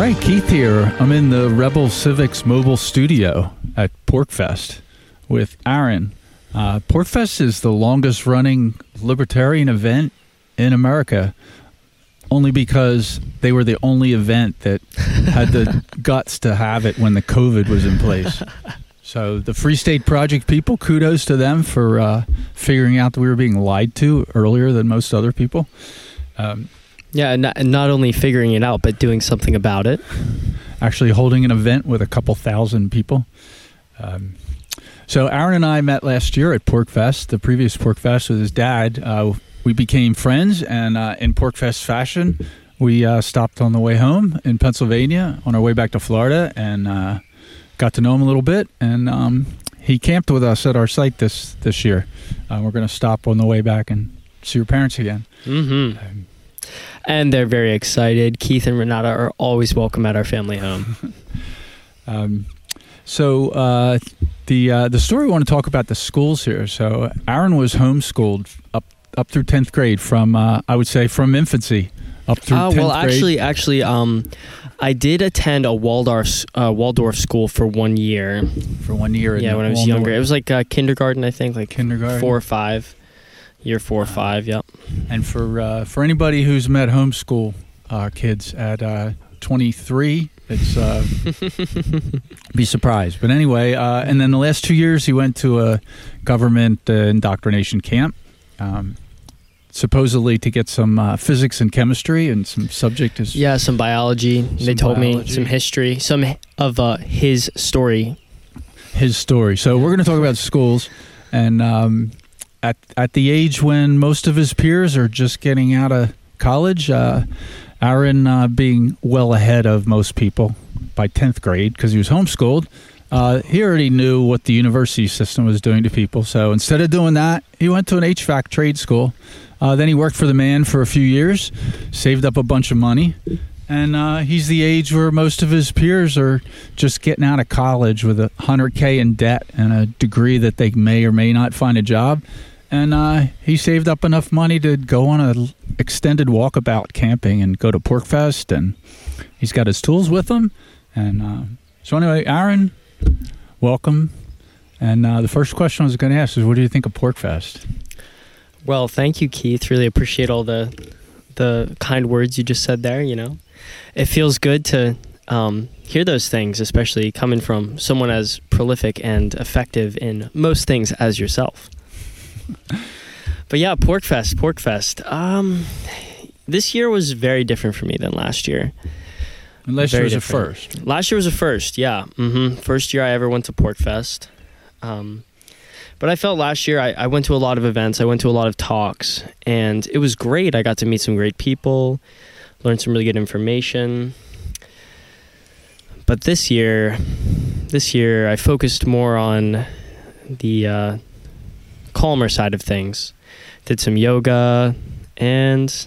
right, Keith here. I'm in the Rebel Civics mobile studio at PorcFest with Aran. Uh, PorcFest is the longest running libertarian event in America, only because they were the only event that had the guts to have it when the COVID was in place. So the Free State Project people, kudos to them for uh, figuring out that we were being lied to earlier than most other people. Um, Yeah, and not, and not only figuring it out, but doing something about it. actually holding an event with a couple thousand people. Um, so Aran and I met last year at PorcFest, the previous PorcFest with his dad. Uh, we became friends, and uh, in PorcFest fashion, we uh, stopped on the way home in Pennsylvania on our way back to Florida, and uh, got to know him a little bit. And um, he camped with us at our site this this year. Uh, we're going to stop on the way back and see your parents again. hmm Um, And they're very excited. Keith and Renata are always welcome at our family home. Um, so uh, the uh, the story we want to talk about the schools here. So Aran was homeschooled up up through tenth grade from uh, I would say from infancy up through Uh, well, grade. actually, actually, um, I did attend a Waldorf uh, Waldorf school for one year. for one year. Yeah, when I was Walmart younger, it was like uh, kindergarten, I think, like kindergarten. four or five, year four or five. Yep. And for uh, for anybody who's met homeschool uh, kids at uh, 23, it's uh, be surprised. But anyway, uh, and then the last two years he went to a government uh, indoctrination camp, um, supposedly to get some uh, physics and chemistry and some subject is Yeah, some biology. they Some told me some history, some of uh, his story. his story. So we're going to talk about schools, and um, at at the age when most of his peers are just getting out of college, uh, Aran uh, being well ahead of most people by tenth grade because he was homeschooled. Uh, he already knew what the university system was doing to people. So instead of doing that, he went to an HVAC trade school. Uh, then he worked for the man for a few years, saved up a bunch of money, and uh, he's the age where most of his peers are just getting out of college with a hundred k in debt and a degree that they may or may not find a job. And uh, he saved up enough money to go on a l- extended walkabout camping and go to PorcFest, and he's got his tools with him. And uh, so anyway, Aran, welcome. And uh, the first question I was going to ask is, what do you think of PorcFest? Well, thank you, Keith. Really appreciate all the the kind words you just said there. You know, it feels good to um, hear those things, especially coming from someone as prolific and effective in most things as yourself. but yeah, PorcFest, PorcFest. Um, this year was very different for me than last year. And last year was a first. Last year was a first, yeah. hmm First year I ever went to PorcFest. Um, but I felt last year I, I went to a lot of events, I went to a lot of talks, and it was great. I got to meet some great people, learned some really good information. But this year, this year I focused more on the uh, calmer side of things. Did some yoga and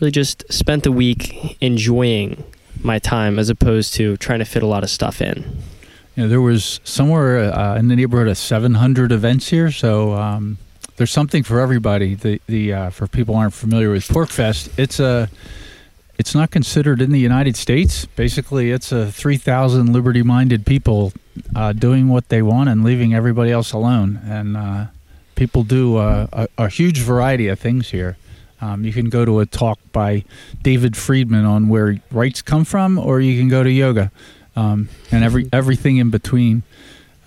really just spent the week enjoying my time as opposed to trying to fit a lot of stuff in. Know, there was somewhere uh, in the neighborhood of 700 events here, so um, there's something for everybody. The the uh, for people aren't familiar with PorcFest, it's a it's not considered in the United States. Basically, it's a 3,000 liberty-minded people uh, doing what they want and leaving everybody else alone. And uh, people do uh, a, a huge variety of things here. Um, you can go to a talk by David Friedman on where rights come from, or you can go to yoga, um, and every everything in between.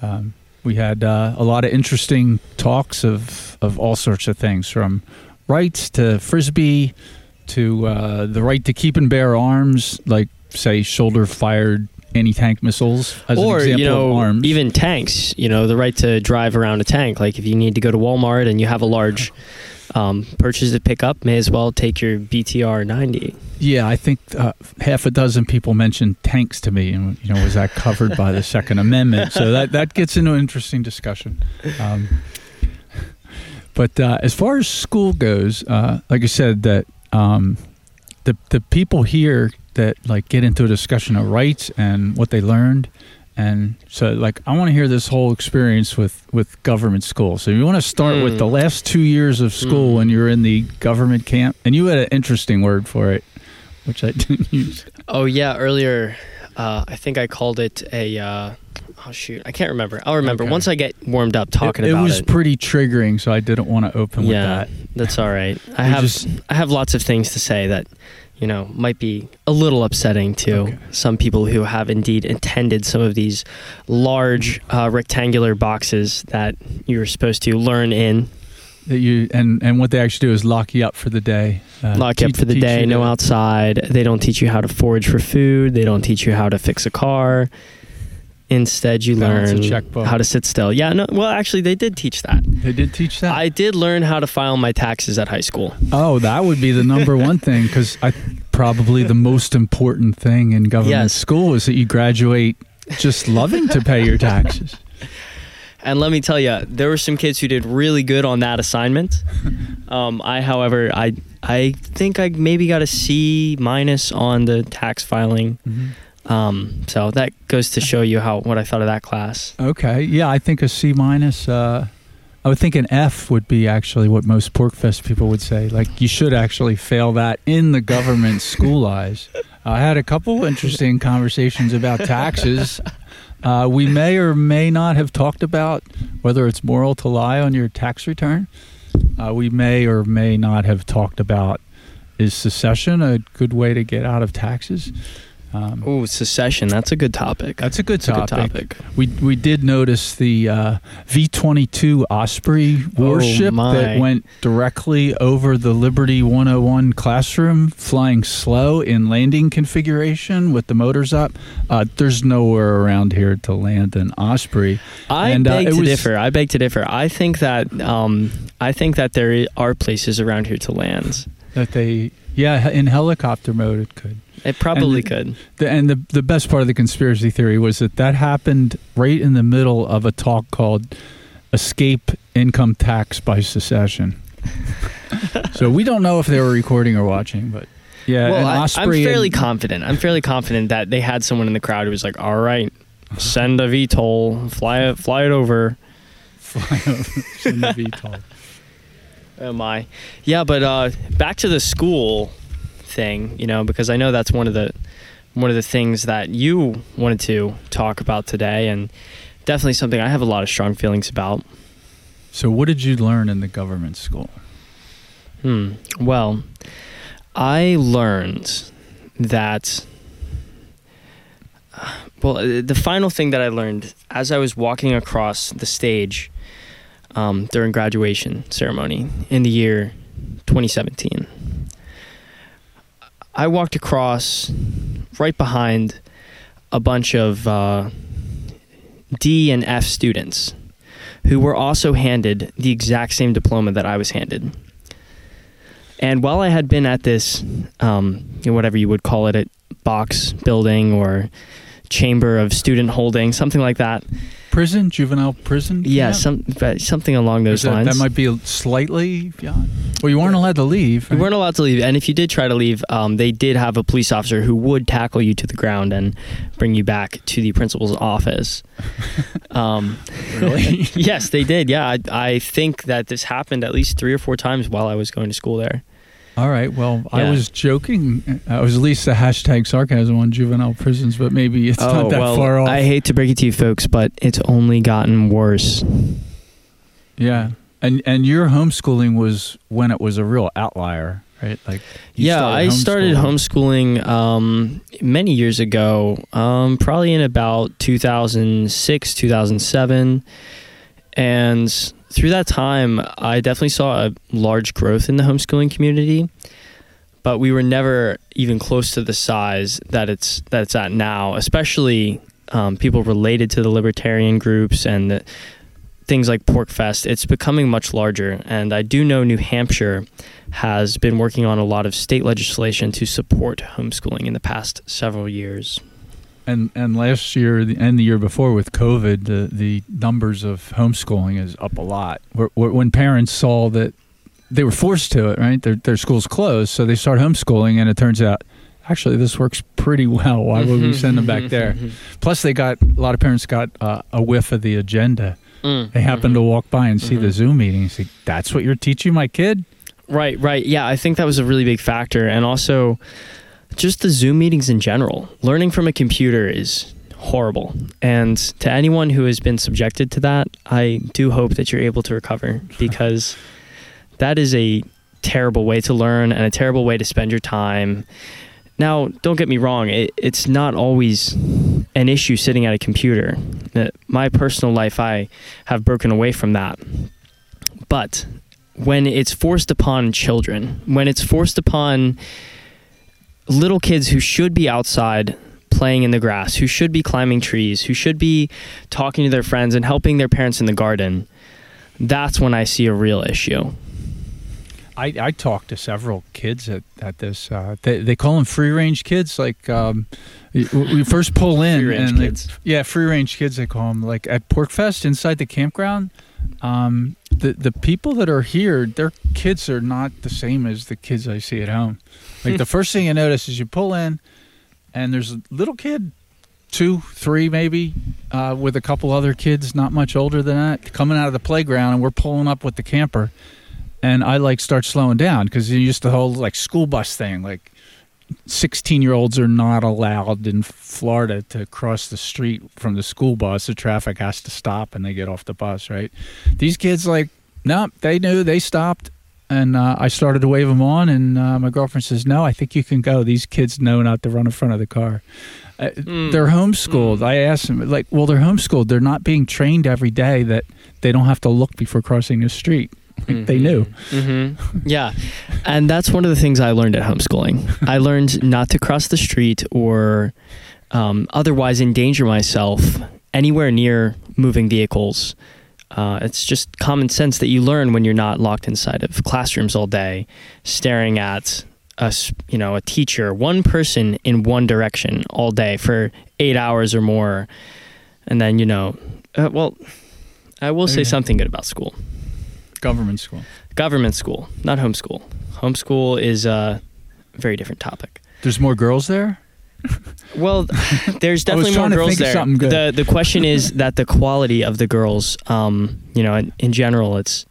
Um, we had uh, a lot of interesting talks of of all sorts of things, from rights to frisbee to uh, the right to keep and bear arms, like say shoulder fired anti tank missiles, as or an example you know of arms. even tanks you know the right to drive around a tank like if you need to go to walmart and you have a large um, purchase to pick up may as well take your btr 90 Yeah, I think uh, half a dozen people mentioned tanks to me, and you know, was that covered by the Second Amendment? So that that gets into an interesting discussion. Um, but uh, as far as school goes, uh, like I said, that um, the the people here that like get into a discussion of rights and what they learned, and so like I want to hear this whole experience with with government school. So you want to start with Mm. the last two years of school Mm. when you're in the government camp, and you had an interesting word for it which I didn't use. Oh yeah, earlier uh, I think I called it a. Uh, oh shoot, I can't remember. I'll remember Okay. once I get warmed up talking it, it about was it. pretty triggering, so I didn't want to open yeah, with that. that's all right. I have just- I have lots of things to say that you know might be a little upsetting to Okay. some people who have indeed attended some of these large uh, rectangular boxes that you're supposed to learn in, that. You and and what they actually do is lock you up for the day. Uh, lock you up for the day, no to- outside. They don't teach you how to forage for food. They don't teach you how to fix a car. Instead, you learn how to sit still. Yeah, no. Well, actually, they did teach that. They did teach that. I did learn how to file my taxes at high school. oh, that would be the number one thing because I probably the most important thing in government Yes. school is that you graduate just loving to pay your taxes. And let me tell you, there were some kids who did really good on that assignment. Um, I, however, I I think I maybe got a C minus on the tax filing. Um, so that goes to show you how what I thought of that class. Okay, yeah, I think a C minus. Uh, I would think an F would be actually what most PorcFest people would say. Like you should actually fail that in the government school eyes. I had a couple interesting conversations about taxes. Uh, we may or may not have talked about whether it's moral to lie on your tax return. Uh, we may or may not have talked about is secession a good way to get out of taxes. Um, Ooh, secession. That's a good topic. that's a good That's a good topic. topic. We we did notice the uh, V twenty two Osprey warship Oh, that went directly over the Liberty one hundred one classroom, flying slow in landing configuration with the motors up. Uh, there's nowhere around here to land an Osprey. I And, uh, beg it to was- differ. I beg to differ. I think that um, I think that there are places around here to land. That they yeah in helicopter mode it could. It probably And- could. The, and the the best part of the conspiracy theory was that that happened right in the middle of a talk called "Escape Income Tax by Secession." so we don't know if they were recording or watching, but yeah. well, I, I'm fairly and- confident. I'm fairly confident that they had someone in the crowd who was like, "All right, send a VTOL, fly it, fly it over." fly over in the VTOL. Oh my, yeah. But uh, back to the school thing, you know, because I know that's one of the one of the things that you wanted to talk about today, and definitely something I have a lot of strong feelings about. So, what did you learn in the government school? Hmm. Well, I learned that. Well, uh, the final thing that I learned as I was walking across the stage um, during graduation ceremony in the year 2017, I walked across right behind a bunch of uh, D and F students who were also handed the exact same diploma that I was handed. And while I had been at this, um, whatever you would call it, box building or chamber of student holding, something like that. Prison, juvenile prison. Yeah, camp? some but something along those that, lines. that might be slightly beyond. Well, you weren't allowed to leave. You weren't allowed to leave, and if you did try to leave, um, they did have a police officer who would tackle you to the ground and bring you back to the principal's office. Um, Really? yes, they did. Yeah, I, I think that this happened at least three or four times while I was going to school there. All right. Well, I was joking. I was at least a hashtag sarcasm on juvenile prisons, but maybe it's not that Oh, well, far off. I hate to break it to you, folks, but it's only gotten worse. yeah. And and your homeschooling was when it was a real outlier, right? Like you yeah, I started homeschooling um, many years ago, um, probably in about 2006, 2007. And through that time, I definitely saw a large growth in the homeschooling community. But we were never even close to the size that it's that it's at now, especially um, people related to the libertarian groups and the, things like PorcFest. It's becoming much larger, and I do know New Hampshire has been working on a lot of state legislation to support homeschooling in the past several years. And and last year and the year before with COVID, the the numbers of homeschooling is up a lot. When parents saw that they were forced to it, right? Their their schools closed, so they start homeschooling, and it turns out actually this works pretty well. Why would we send them back there? Plus, they got a lot of parents got uh, a whiff of the agenda. Mm, They happen mhm. to walk by and see the Mhm. Zoom meeting and say, "That's what you're teaching my kid." Right, right. Yeah, I think that was a really big factor. And also, just the Zoom meetings in general. Learning from a computer is horrible. And to anyone who has been subjected to that, I do hope that you're able to recover because that is a terrible way to learn and a terrible way to spend your time. Now, don't get me wrong, it, it's not always an issue sitting at a computer. Uh, My personal life, I have broken away from that. But when it's forced upon children, when it's forced upon little kids who should be outside playing in the grass, who should be climbing trees, who should be talking to their friends and helping their parents in the garden, that's when I see a real issue. I, I talked to several kids at, at this. Uh, they, they call them free range kids. Like um, we first pull in, Free-range and like- kids. yeah, free range kids. They call them like at PorcFest inside the campground. Um, the the people that are here, their kids are not the same as the kids I see at home. Like the first thing you notice is you pull in, and there's a little kid, two, three maybe, uh, with a couple other kids not much older than that, coming out of the playground, and we're pulling up with the camper and I like start slowing down because you used the whole like school bus thing. Like, sixteen year olds are not allowed in Florida to cross the street from the school bus. The traffic has to stop and they get off the bus. Right? These kids like, no, they knew they stopped. And uh, I started to wave them on, and uh, my girlfriend says, "No, I think you can go. These kids know not to run in front of the car. Uh, Mm. They're homeschooled." I asked them, like, "Well, they're homeschooled. They're not being trained every day that they don't have to look before crossing the street. Like, They knew." hmm Yeah. And that's one of the things I learned at homeschooling. I learned not to cross the street or um, otherwise endanger myself anywhere near moving vehicles. Uh, it's just common sense that you learn when you're not locked inside of classrooms all day, staring at a you know a teacher, one person in one direction all day for eight hours or more, and then you know, uh, well, I will say Okay. something good about school Government school. government school, not homeschool. Homeschool is a very different topic. There's more girls there. Well, there's definitely more girls there. The the question is that the quality of the girls, um, you know, in, in general, it's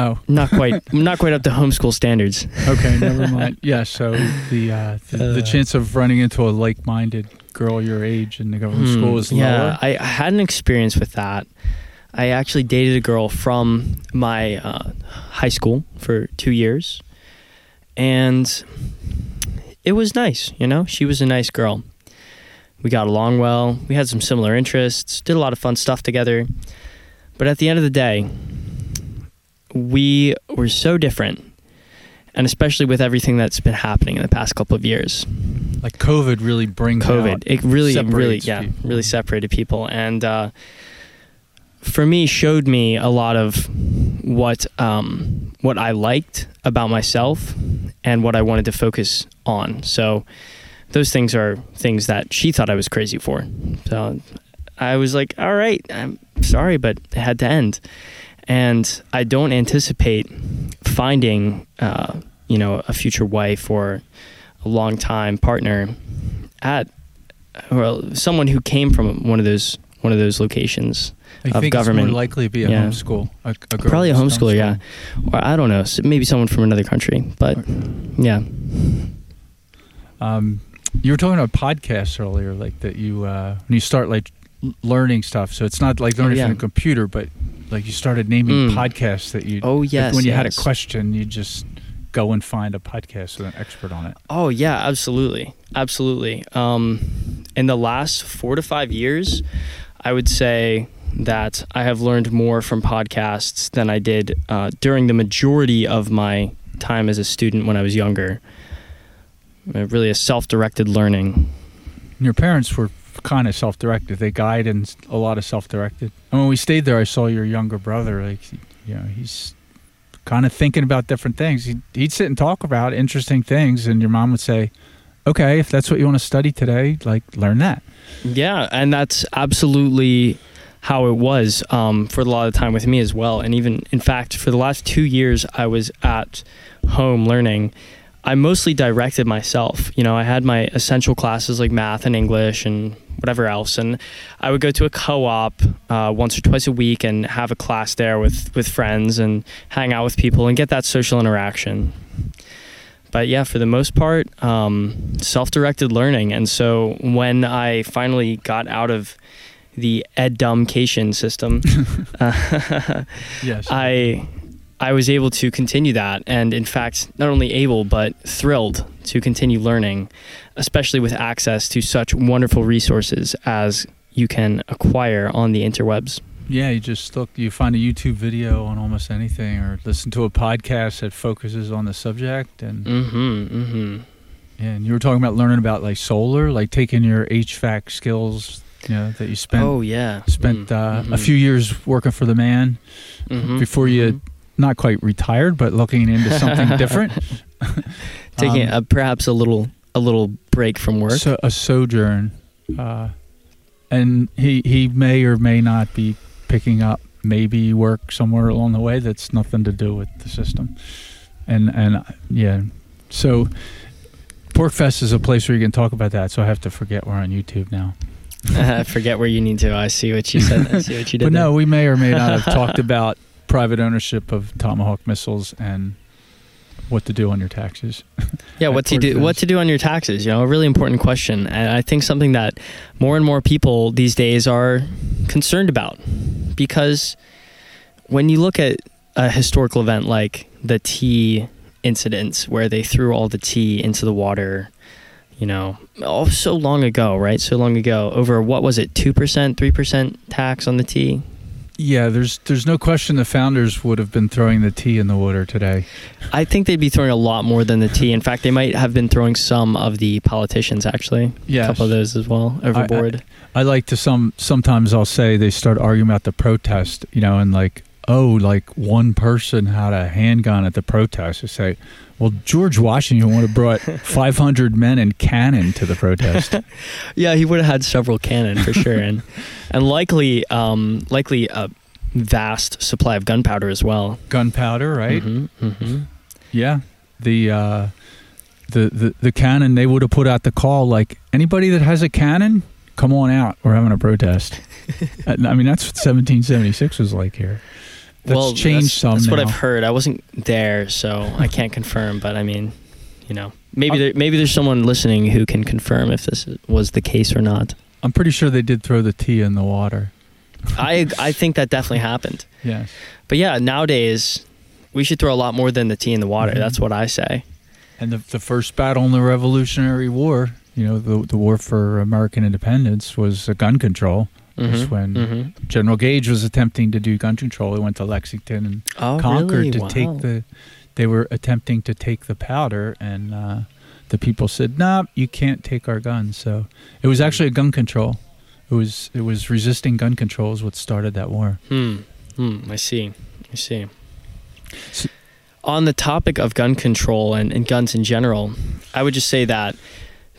Oh, not quite not quite up to homeschool standards. okay, never mind. Yeah, so the uh, the, the Uh. chance of running into a like-minded girl your age in the government Hmm, school is yeah, lower. I, I had an experience with that. I actually dated a girl from my uh, high school for two years, and it was nice. You know, she was a nice girl. We got along well. We had some similar interests. Did a lot of fun stuff together. But at the end of the day, we were so different, and especially with everything that's been happening in the past couple of years. Like COVID really brings COVID. out- It really, really, yeah, people. really separated people, and uh, for me, showed me a lot of what um, what I liked about myself and what I wanted to focus on. So those things are things that she thought I was crazy for. So I was like, all right, I'm sorry, but it had to end. And I don't anticipate finding, uh, you know, a future wife or a longtime partner at well someone who came from one of those one of those locations I of think government. it's more likely to be a Yeah. homeschool. A, a probably a homeschooler yeah or i don't know maybe someone from another country but yeah Um, you were talking about podcasts earlier, like that you uh, when you start like learning stuff. So it's not like learning Oh, yeah. from a computer, but like you started naming Mm. podcasts that you. oh like yes when you had a question, you just go and find a podcast with an expert on it. Oh yeah, absolutely, absolutely. Um, in the last four to five years, I would say that I have learned more from podcasts than I did uh, during the majority of my time as a student when I was younger. Uh, really, a self-directed learning. Your parents were kind of self-directed. They guide and a lot of self-directed. And when we stayed there, I saw your younger brother. Like, you know, he's kind of thinking about different things. He'd, he'd sit and talk about interesting things, and your mom would say, "Okay, if that's what you want to study today, like learn that." Yeah, and that's absolutely how it was um, for a lot of time with me as well. And even, in fact, for the last two years, I was at home learning. I mostly directed myself. You know, I had my essential classes like math and English and whatever else, and I would go to a co-op uh, once or twice a week and have a class there with with friends and hang out with people and get that social interaction. but yeah, for the most part, um, self-directed learning. And so when I finally got out of the education system, uh, Yes. I I was able to continue that, and in fact, not only able but thrilled to continue learning, especially with access to such wonderful resources as you can acquire on the interwebs. Yeah, you just look, you find a YouTube video on almost anything or listen to a podcast that focuses on the subject. And, Mm-hmm. Mm-hmm. and you were talking about learning about like solar, like taking your HVAC skills, you know, that you spent, oh yeah. spent Mm, uh, a mhm, few years working for the man mhm, before you mhm. not quite retired, but looking into something different. taking Um, a, perhaps a little a little break from work. So, a sojourn, uh, and he he may or may not be picking up maybe work somewhere along the way that's nothing to do with the system, and and uh, yeah, so PorcFest is a place where you can talk about that. So I have to forget we're on YouTube now. I forget where you need to. I see what you said. I see what you did. But there. no, we may or may not have talked about private ownership of Tomahawk missiles and what to do on your taxes. Yeah, what to do what to do on your taxes, you know, a really important question. And I think something that more and more people these days are concerned about. Because when you look at a historical event like the tea incidents where they threw all the tea into the water, you know, oh so long ago, right? So long ago, over what was it, two percent, three percent tax on the tea? Yeah, there's there's no question the founders would have been throwing the tea in the water today. I think they'd be throwing a lot more than the tea. In fact, they might have been throwing some of the politicians actually. Yeah, a couple of those as well overboard. I like to some sometimes I'll say they start arguing about the protest, you know, and like oh, like one person had a handgun at the protest. I say, well, George Washington would have brought 500 men and cannon to the protest. yeah, he would have had several cannon for sure, and and likely um, likely a vast supply of gunpowder as well. Gunpowder, right? Mm-hmm, mm-hmm. Yeah, the uh, the the the cannon they would have put out the call like anybody that has a cannon, come on out. We're having a protest. I mean, that's what 1776 was like here. That's well, changed that's, some. That's what. I've heard. I wasn't there, so I can't confirm. But I mean, you know, maybe there, maybe there's someone listening who can confirm if this was the case or not. I'm pretty sure they did throw the tea in the water. I I think that definitely happened. Yes. But yeah, nowadays we should throw a lot more than the tea in the water. Mhm. That's what I say. And the the first battle in the Revolutionary War, you know, the the war for American independence was gun control. Was Mhm, when mhm. General Gage was attempting to do gun control. He went to Lexington and Oh, Concord really? to Wow. take the. They were attempting to take the powder, and uh, the people said, "No, you can't take our guns." So it was actually a gun control. It was it was resisting gun control is what started that war. Hmm. Hmm. I see. I see. So- On the topic of gun control and, and guns in general, I would just say that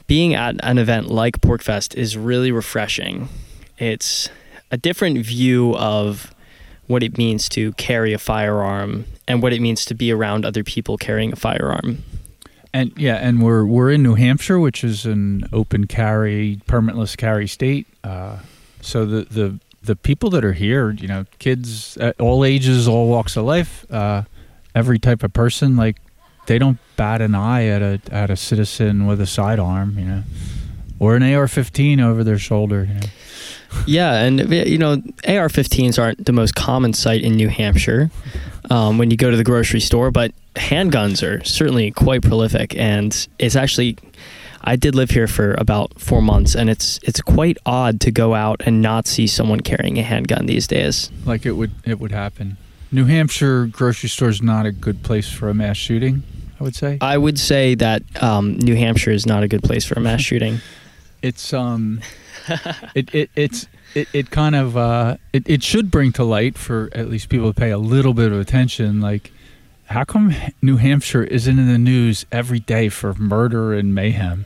being at an event like PorcFest is really refreshing. It's a different view of what it means to carry a firearm and what it means to be around other people carrying a firearm. And yeah, and we're we're in New Hampshire, which is an open carry, permitless carry state. Uh, so the the the people that are here, you know, kids at all ages, all walks of life, uh, every type of person, like they don't bat an eye at a at a citizen with a sidearm, you know, or an AR-15 over their shoulder. You know. Yeah, and you know, AR-15s aren't the most common sight in New Hampshire um, when you go to the grocery store, but handguns are certainly quite prolific, and it's actually. I did live here for about four months, and it's it's quite odd to go out and not see someone carrying a handgun these days. Like it would it would happen. New Hampshire grocery store is not a good place for a mass shooting. I would say. I would say that um, New Hampshire is not a good place for a mass shooting. it's um it, it it's it, it kind of uh it, it should bring to light for at least people to pay a little bit of attention like how come new hampshire isn't in the news every day for murder and mayhem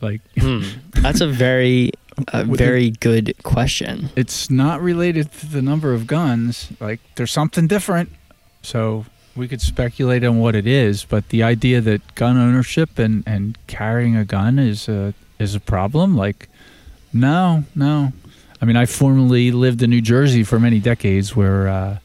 like Hmm. That's a very a very good question. it's not related to the number of guns like there's something different so we could speculate on what it is but the idea that gun ownership and and carrying a gun is a is a problem like no no i mean i formerly lived in new jersey for many decades where uh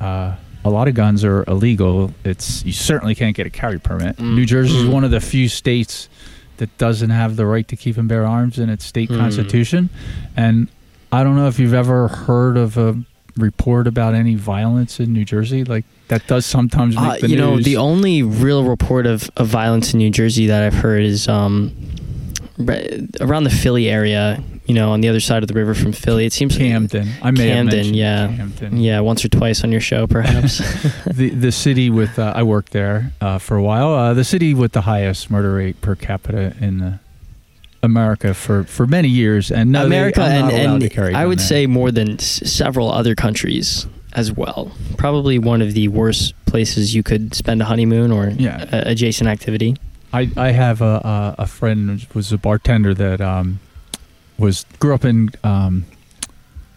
uh a lot of guns are illegal. It's you certainly can't get a carry permit. Mm. New Jersey is Mm. one of the few states that doesn't have the right to keep and bear arms in its state Mm. constitution. And I don't know if you've ever heard of a report about any violence in New Jersey. Like that does sometimes make Uh, the you know, the only real report of, of violence in New Jersey that I've heard is um, around the Philly area. You know, on the other side of the river from Philly. It seems Camden. I may have Camden, yeah. Camden. Yeah, once or twice on your show, perhaps. the the city with uh, I worked there uh, for a while. Uh, the city with the highest murder rate per capita in America for, for many years, and no, they- America not and, and I would there. say more than s- several other countries as well. Probably one of the worst places you could spend a honeymoon or Yeah. a- adjacent activity. I, I have a, a a friend who was a bartender that um, was grew up in um,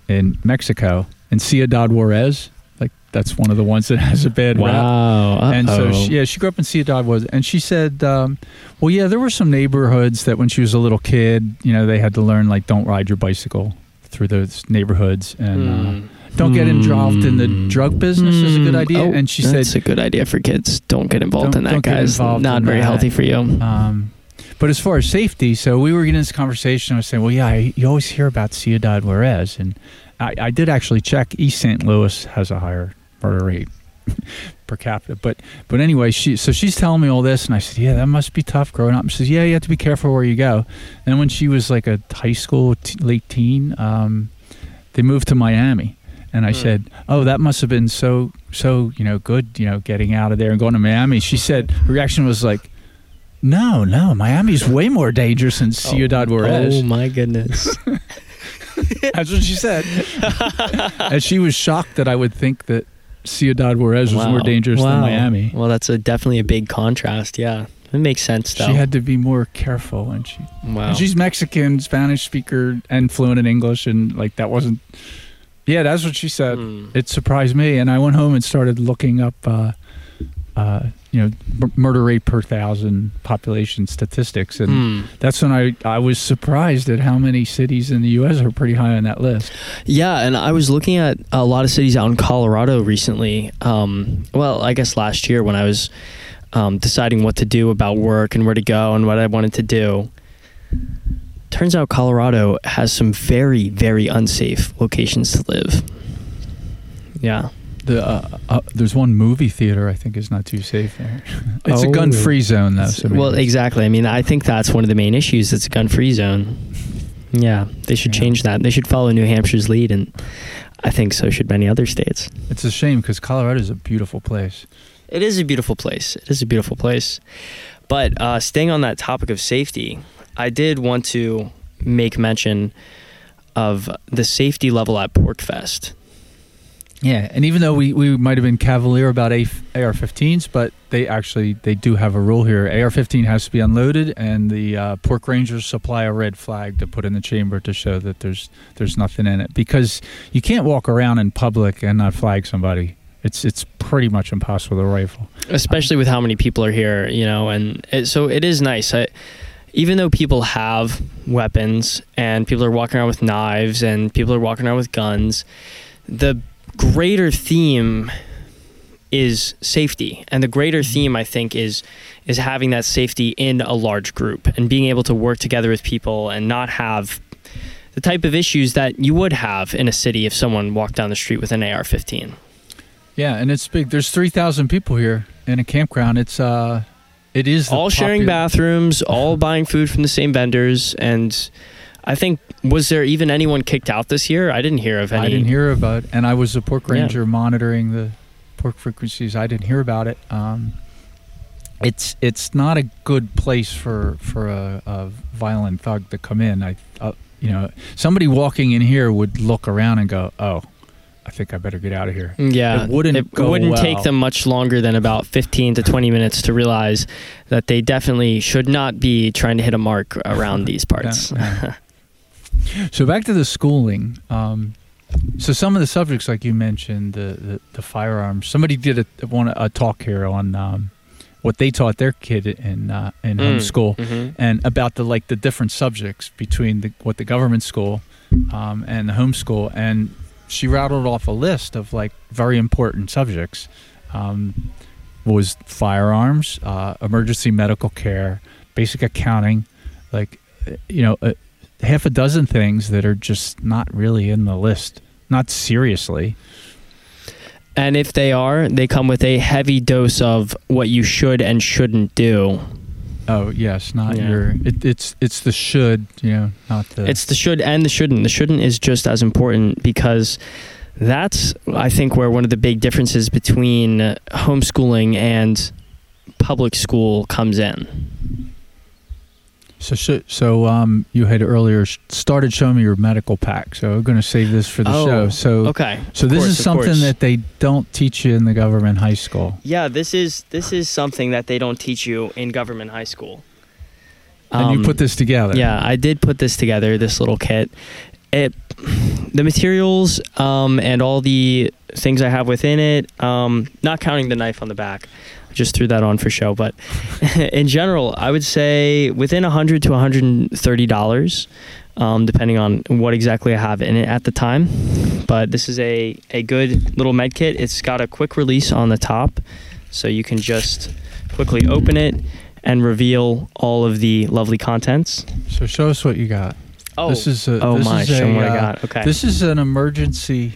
in Mexico in Ciudad Juarez. Like that's one of the ones that has a bad rap. Wow. And so, she, yeah, she grew up in Ciudad Juarez, and she said, um, well, yeah, there were some neighborhoods that when she was a little kid, you know, they had to learn like don't ride your bicycle through those neighborhoods and uh, Hmm. Don't get involved in the Hmm. drug business is a good idea. Oh, and she that's said, a good idea for kids. Don't get involved in that, guys. Not very that. healthy for you. um, but as far as safety, so we were getting this conversation. I was saying, well, yeah, I, you always hear about Ciudad Juarez, and I, I did actually check. East St. Louis has a higher murder rate per capita, but but anyway, she so she's telling me all this, and I said, yeah, that must be tough growing up. She says, yeah, you have to be careful where you go. And when she was like a high school, t- late teen, um, they moved to Miami. And I Hmm. said, "Oh, that must have been so so you know good, you know, getting out of there and going to Miami." She said her reaction was like, "No, no, Miami's way more dangerous than Ciudad Juarez." Oh my goodness. That's what she said, and she was shocked that I would think that Ciudad Juarez was more Wow. dangerous than Miami. Well, that's a definitely a big contrast. Yeah, it makes sense though. She had to be more careful, and she wow. and she's Mexican, Spanish speaker, and fluent in English, and like that wasn't. Yeah, that's what she said. Hmm. it surprised me and i went home and started looking up uh, uh, you know m- murder rate per thousand population statistics and Hmm. that's when I, I was surprised at how many cities in the us are pretty high on that list Yeah, and I was looking at a lot of cities out in Colorado recently. Um, well, I guess last year when I was um, deciding what to do about work and where to go and what I wanted to do. Turns out Colorado has some very, very unsafe locations to live. Yeah. the, uh, uh, there's one movie theater i think is not too safe there it's a Oh. gun-free zone though so well, exactly. I mean, I think that's one of the main issues. It's a gun-free zone. Yeah, they should Yeah. change that. They should follow New Hampshire's lead, and I think so should many other states. it's a shame because colorado is a beautiful place It is a beautiful place. It is a beautiful place. But uh, staying on that topic of safety, I did want to make mention of the safety level at PorcFest. Yeah, and even though we, we might have been cavalier about AR-15s, but they actually they do have a rule here. AR-15 has to be unloaded, and the uh, pork rangers supply a red flag to put in the chamber to show that there's there's nothing in it. Because you can't walk around in public and not flag somebody. It's it's pretty much impossible with a rifle. especially with how many people are here, you know, and it, so it is nice. I, even though people have weapons and people are walking around with knives and people are walking around with guns, the greater theme is safety, and the greater theme I think is is having that safety in a large group and being able to work together with people and not have the type of issues that you would have in a city if someone walked down the street with an AR-15. Yeah, and it's big. There's three thousand people here in a campground. It's uh, it is the all sharing bathrooms, all buying food from the same vendors, and I think was there even anyone kicked out this year? I didn't hear of any. I didn't hear about, and I was a pork Yeah. ranger monitoring the pork frequencies. I didn't hear about it. Um, it's it's not a good place for for a, a violent thug to come in. I, uh, you know, somebody walking in here would look around and go, "Oh, I think I better get out of here." Yeah, It wouldn't go wouldn't take them much longer than about fifteen to twenty minutes to realize that they definitely should not be trying to hit a mark around these parts. Yeah. So back to the schooling. Um, so some of the subjects, like you mentioned, the the, the firearms. Somebody did a one a talk here on um, what they taught their kid in uh, in Mm. homeschool, Mhm. and about the like the different subjects between the, what the government school um, and the homeschool. And she rattled off a list of like very important subjects. Um, was firearms, uh, emergency medical care, basic accounting, like you know, uh, half a dozen things that are just not really in the list, not seriously. And if they are, they come with a heavy dose of what you should and shouldn't do. Oh yes, not Yeah. your. It, it's it's the should, you know, not the. It's the should and the shouldn't. The shouldn't is just as important because that's, I think, where one of the big differences between homeschooling and public school comes in. So, so, so um, you had earlier started showing me your medical pack. So I'm going to save this for the Oh, show. So, Okay. so of this course, is something course. that they don't teach you in the government high school. Yeah, this is this is something that they don't teach you in government high school. And you Um, put this together. Yeah, I did put this together, this little kit. It, the materials um, and all the things I have within it, um, not counting the knife on the back, just threw that on for show. But in general, I would say within 100 to 130 dollars, um, depending on what exactly I have in it at the time. But this is a a good little med kit. It's got a quick release on the top, so you can just quickly open it and reveal all of the lovely contents. So show us what you got. Oh, this is a, oh this my! is Show a, what I uh, got. Okay. This is an emergency.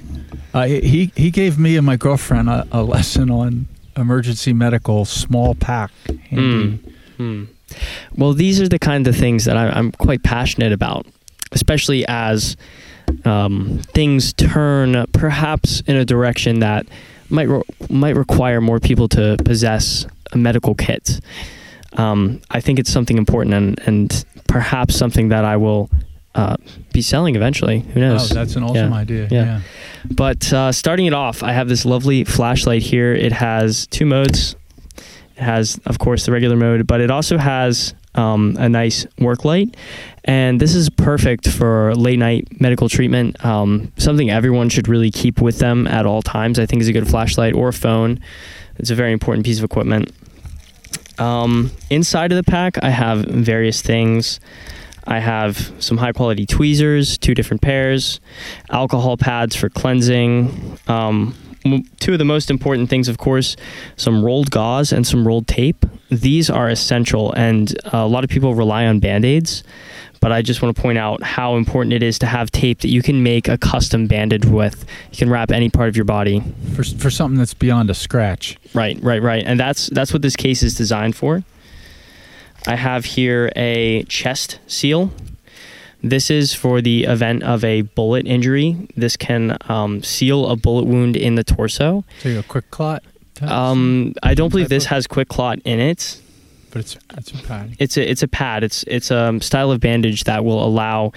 Uh, he he gave me and my girlfriend a, a lesson on emergency medical small pack. Handy. Hmm. Well, these are the kind of things that I, I'm quite passionate about, especially as um, things turn perhaps in a direction that might re- might require more people to possess a medical kit. Um, I think it's something important and, and perhaps something that I will uh, be selling eventually. Who Oh, knows? that's an awesome Yeah. idea. Yeah. Yeah. But uh, starting it off, I have this lovely flashlight here. It has two modes. It has, of course, the regular mode, but it also has um, a nice work light. And this is perfect for late night medical treatment. Um, something everyone should really keep with them at all times. I think is a good flashlight or a phone. It's a very important piece of equipment. Um, inside of the pack, I have various things. I have some high quality tweezers, two different pairs, alcohol pads for cleansing. Um, two of the most important things, of course, some rolled gauze and some rolled tape. These are essential, and a lot of people rely on band aids. But I just want to point out how important it is to have tape that you can make a custom bandage with. You can wrap any part of your body. For for something that's beyond a scratch. Right, right, right. And that's that's what this case is designed for. I have here a chest seal. This is for the event of a bullet injury. This can um, seal a bullet wound in the torso. Take a quick clot. Um, I don't believe this has quick clot in it. but it's it's a pad. It's a it's a pad. It's it's a style of bandage that will allow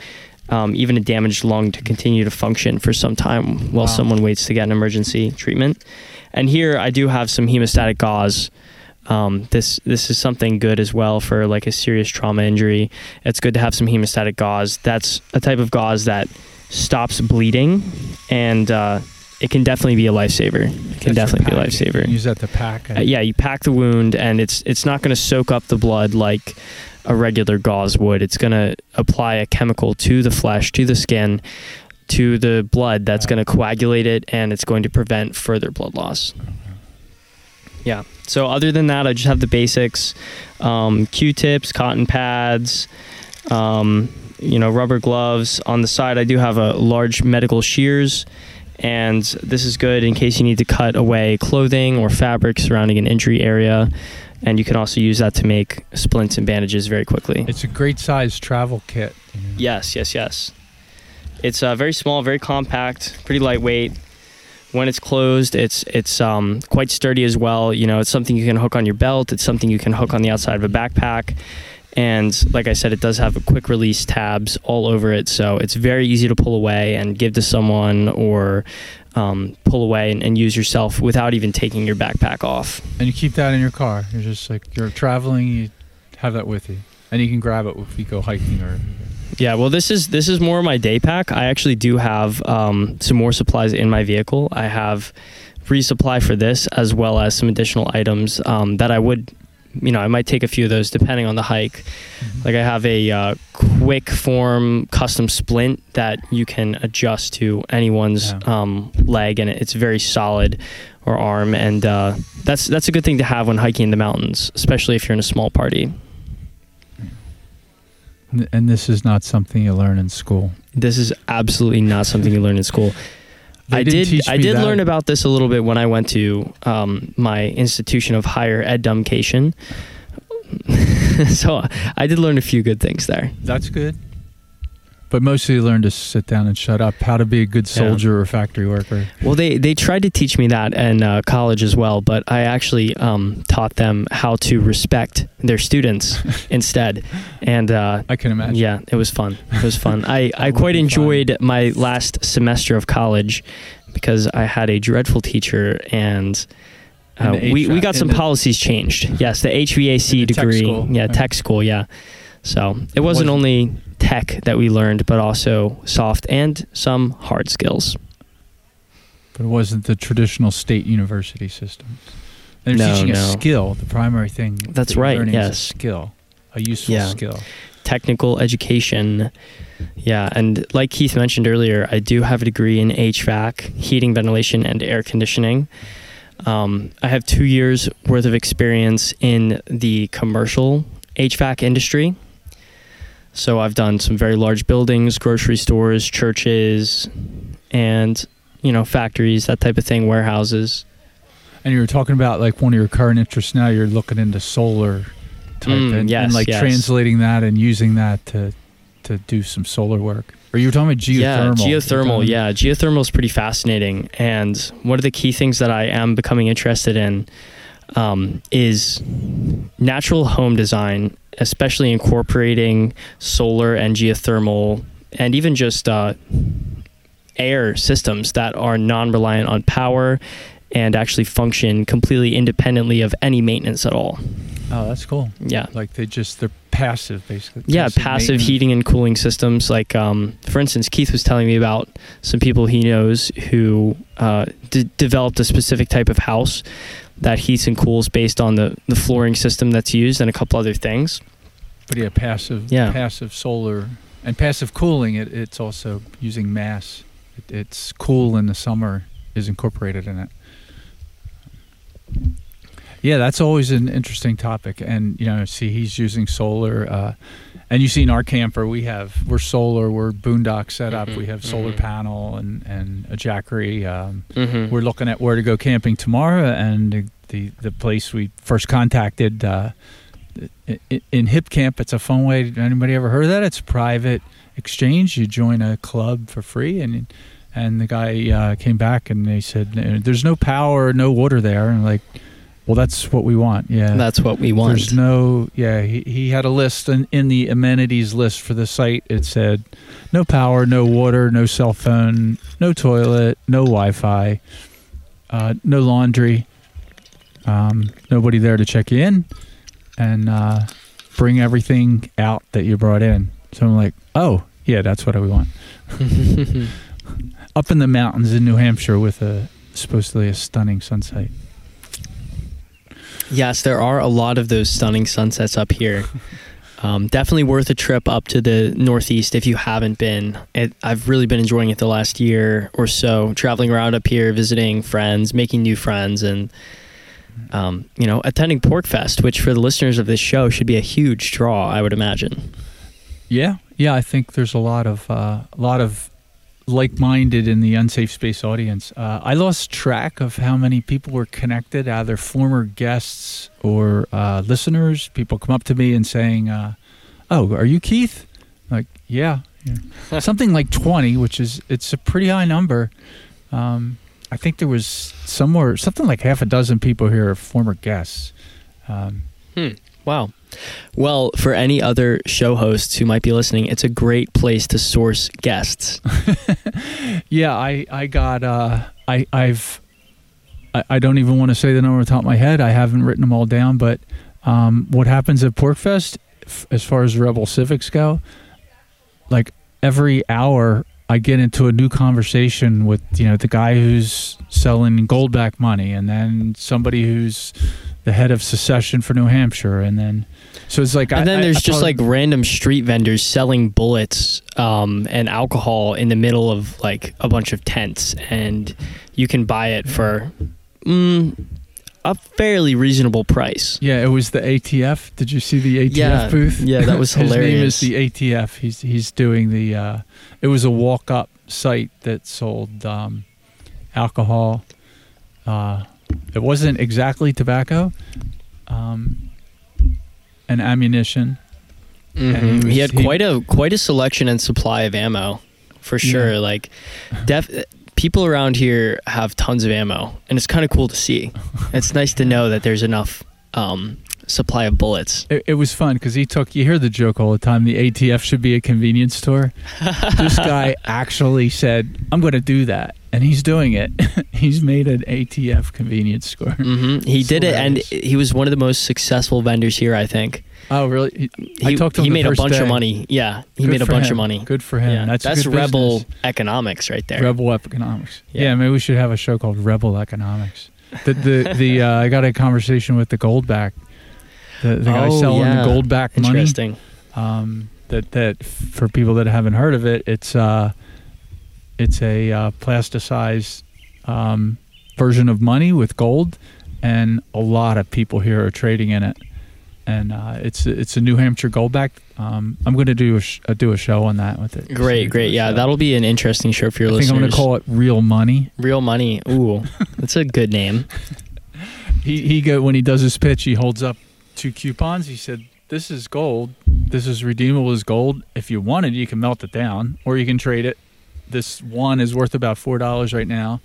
um, even a damaged lung to continue to function for some time while Wow. someone waits to get an emergency treatment. And here I do have some hemostatic gauze. Um, this this is something good as well for like a serious trauma injury. It's good to have some hemostatic gauze. That's a type of gauze that stops bleeding, and uh, it can definitely be a lifesaver. It can That's definitely be a lifesaver. Use that to pack. Uh, yeah, you pack the wound, and it's it's not going to soak up the blood like a regular gauze would. It's going to apply a chemical to the flesh, to the skin, to the blood that's going to coagulate it, and it's going to prevent further blood loss. Yeah. So other than that, I just have the basics: um, Q-tips, cotton pads. Um, you know, rubber gloves. On the side, I do have a large medical shears, and this is good in case you need to cut away clothing or fabric surrounding an injury area. And you can also use that to make splints and bandages very quickly. It's a great size travel kit. Yes, yes, yes. It's uh, very small, very compact, pretty lightweight. When it's closed, it's it's um, quite sturdy as well. You know, it's something you can hook on your belt. It's something you can hook on the outside of a backpack. And like I said, it does have a quick release tabs all over it, so it's very easy to pull away and give to someone, or um, pull away and, and use yourself without even taking your backpack off. And you keep that in your car. You're just like you're traveling. You have that with you, and you can grab it if you go hiking or. Yeah, well, this is this is more of my day pack. I actually do have um, some more supplies in my vehicle. I have resupply for this as well as some additional items um, that I would you know, I might take a few of those depending on the hike. Like I have a uh, quick form custom splint that you can adjust to anyone's Yeah. um, leg, and it's very solid or arm, and uh, that's that's a good thing to have when hiking in the mountains, especially if you're in a small party. And this is not something you learn in school. This is absolutely not something you learn in school. I did. I did that. learn about this a little bit when I went to um, my institution of higher education. so I did learn a few good things there. That's good. But mostly learn to sit down and shut up, how to be a good Yeah. soldier or factory worker. Well, they they tried to teach me that in uh, college as well, but I actually um, taught them how to respect their students instead, and uh, I can imagine. yeah, it was fun. It was fun. I, I quite be fun. enjoyed my last semester of college because I had a dreadful teacher and. Uh, we, we got some policies changed. Yes, the HVAC the degree. school, Yeah, tech school. Yeah. So it wasn't Wasn't- only tech that we learned, but also soft and some hard skills. But it wasn't the traditional state university system. They're No, teaching a skill. The primary thing. That's that right, learning is a yes. skill, a useful Yeah. skill. technical education. Yeah, and like Keith mentioned earlier, I do have a degree in HVAC, heating, ventilation, and air conditioning. Um, I have two years worth of experience in the commercial HVAC industry. So I've done some very large buildings, grocery stores, churches, and you know factories, that type of thing, warehouses. And you were talking about like one of your current interests now. You're looking into solar type Mm, and, yes, and like yes. translating that and using that to to do some solar work. Or you were talking about geothermal. Yeah, geothermal. Yeah, geothermal is pretty fascinating. And one of the key things that I am becoming interested in um, is natural home design, especially incorporating solar and geothermal, and even just uh, air systems that are non-reliant on power and actually function completely independently of any maintenance at all. Oh, that's cool. Yeah. Like they just they're passive basically. Yeah, passive maintenance. heating and cooling systems. Like, um, for instance, Keith was telling me about some people he knows who uh, d- developed a specific type of house that heats and cools based on the, the flooring system that's used and a couple other things. But yeah, passive. Yeah. Passive solar and passive cooling. It, it's also using mass. It, it's cool in the summer is incorporated in it. Yeah, that's always an interesting topic. And you know, see, he's using solar. Uh, and you see in our camper, we have we're solar. We're boondock set up. Mhm, We have solar mhm. panel and and a jackery. Um, Mm-hmm. we're looking at where to go camping tomorrow, and the the place we first contacted uh, i- in Hipcamp. It's a fun way. Anybody ever heard of that? It's a private exchange. You join a club for free, and and the guy uh, came back and they said, "There's no power, no water there." And like, well, that's what we want. Yeah, That's what we want. there's no, yeah. He, he had a list, and in the amenities list for the site, it said, no power, no water, no cell phone, no toilet, no Wi-Fi, uh, no laundry, um, nobody there to check you in, and uh, bring everything out that you brought in. So I'm like, oh, yeah, that's what we want. Up in the mountains in New Hampshire with a supposedly a stunning sunset. Yes, there are a lot of those stunning sunsets up here. Um, definitely worth a trip up to the Northeast if you haven't been. It, I've really been enjoying it the last year or so, traveling around up here, visiting friends, making new friends, and um, you know, attending PorcFest, which for the listeners of this show should be a huge draw, I would imagine. Yeah, yeah. I think there's a lot of uh, a lot of like-minded in the unsafe space audience. Uh, I lost track of how many people were connected, either former guests or uh, listeners. People come up to me and saying, uh, "Oh, are you Keith?" Like, yeah, yeah. something like twenty, which is it's a pretty high number. Um, I think there was somewhere something like half a dozen people here are former guests. Um, Wow. Well, for any other show hosts who might be listening, it's a great place to source guests. Yeah, I I got uh I I've I, I don't even want to say the number on the top of my head. I haven't written them all down, but um, what happens at PorcFest, f- as far as Rebel Civics go, like every hour I get into a new conversation with you know the guy who's selling goldback money, and then somebody who's the head of secession for New Hampshire, and then so it's like And I- then there's I just probably- like random street vendors selling bullets um, and alcohol in the middle of like a bunch of tents, and you can buy it for mm, a fairly reasonable price. yeah, it was the ATF. Did you see the ATF Yeah, booth? yeah, that was hilarious. His name is the ATF. He's he's doing the. Uh, it was a walk up site that sold um, alcohol. Uh, it wasn't exactly tobacco, um, and ammunition. Mhm. And he he, was- had he- quite a quite a selection and supply of ammo, for sure. Yeah. Like, def people around here have tons of ammo, and it's kind of cool to see. it's nice to know that there's enough um, supply of bullets. It, it was fun because he took. You hear the joke all the time. The ATF should be a convenience store. this guy actually said, "I'm going to do that," and he's doing it. he's made an ATF convenience store. hmm He It's did it, and he was one of the most successful vendors here. I think Oh, really? He, I talked to him he made a bunch day. of money. Yeah, he Good made a bunch him. of money. Good for him. Yeah, That's that's, rebel business. economics right there. Rebel economics. Yeah. Yeah. maybe we should have a show called Rebel Economics. The the the uh, I got a conversation with the Goldback, the, the guy Oh, selling yeah. the Goldback money. Interesting. Um, that that for people that haven't heard of it, it's uh, it's a uh, plasticized um, version of money with gold, and a lot of people here are trading in it. And uh, it's it's a New Hampshire Goldback. Um, I'm going to do a sh- uh, do a show on that with it. Great, great. Yeah, So- that'll be an interesting show for your I think listeners. I'm going to call it Real Money. Real money. Ooh, that's a good name. He he go when he does his pitch, he holds up two coupons. He said, "This is gold. This is redeemable as gold. If you wanted, you can melt it down, or you can trade it. This one is worth about four dollars right now.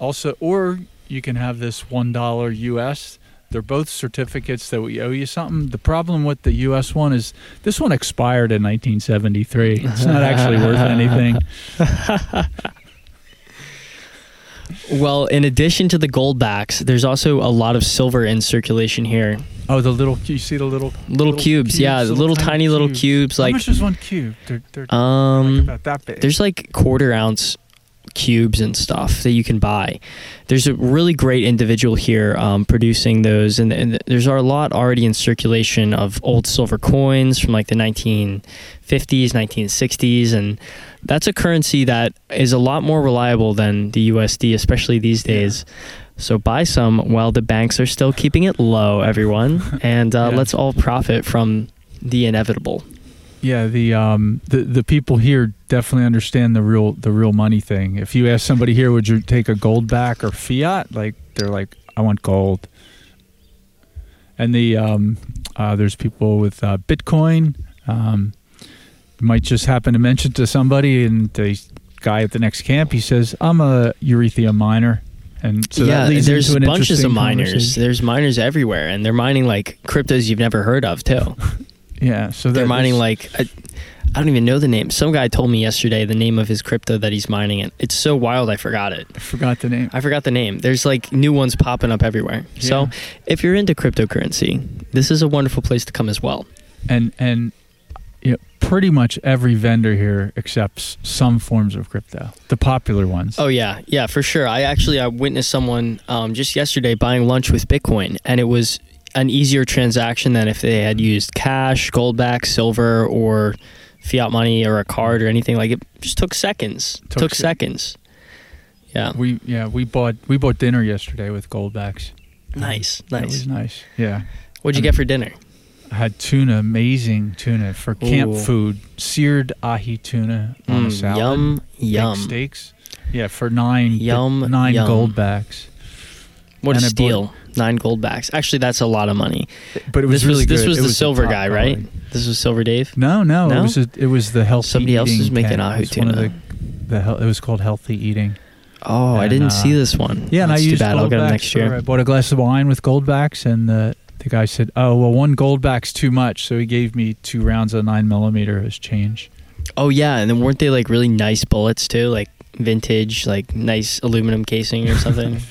Also, or you can have this one dollar U.S. They're both certificates that we owe you something. The problem with the U.S. one is this one expired in 1973. It's not actually worth anything. Well, in addition to the gold backs, there's also a lot of silver in circulation here. Oh, the little you see the little Little, cubes, yeah, the little, tiny, little cubes. How Like, much is one cube? They're, they're um, like about that big. there's like quarter ounce cubes and stuff that you can buy. There's a really great individual here um, producing those, and, and there's a lot already in circulation of old silver coins from like the 1950s, 1960s, and that's a currency that is a lot more reliable than the USD, especially these days. So buy some while the banks are still keeping it low, everyone, and uh, Yeah. let's all profit from the inevitable. Yeah, the um the the people here definitely understand the real the real money thing. If you ask somebody here, would you take a gold back or fiat? Like they're like, I want gold. And the um uh, there's people with uh, Bitcoin. Um, you might just happen to mention to somebody, and the guy at the next camp, he says, "I'm a urethra miner." And so yeah, there's bunches of miners. There's miners everywhere, and they're mining like cryptos you've never heard of too. Yeah, so They're mining there's- like I, I don't even know the name. Some guy told me yesterday the name of his crypto that he's mining it. It's so wild, I forgot it. I forgot the name. I forgot the name. There's like new ones popping up everywhere. So if you're into cryptocurrency, this is a wonderful place to come as well. and and you know, pretty much every vendor here accepts some forms of crypto, the popular ones. Oh yeah, yeah, for sure. I actually I witnessed someone um, just yesterday buying lunch with Bitcoin, and it was an easier transaction than if they had used cash, gold back, silver, or fiat money or a card or anything. Like it just took seconds. Took Took, se- seconds. Yeah. we yeah we bought we bought dinner yesterday with goldbacks. Nice, That nice. was nice. Yeah, What'd you get for dinner? I had tuna, amazing tuna for camp Ooh. food, seared ahi tuna on a Mm, salad, yum, yum. steaks. Yeah, for nine Yum, nine yum. goldbacks. What a and bought- steal! Nine gold backs. Actually, that's a lot of money. But it was this really was this was It the a silver top guy, right? This was Silver Dave. No, no, No? it was a, it was the healthy. Somebody else eating is making tent. ahi It was one of tuna. the, the hel- it was called healthy eating. Oh, I didn't uh, see this one. Yeah, and I too used bad. I'll get them next year. I bought a glass of wine with goldbacks, and the the guy said, "Oh, well, one goldback's too much," so he gave me two rounds of nine millimeter as change. Oh yeah, and then weren't they like really nice bullets too, like vintage, like nice aluminum casing or something?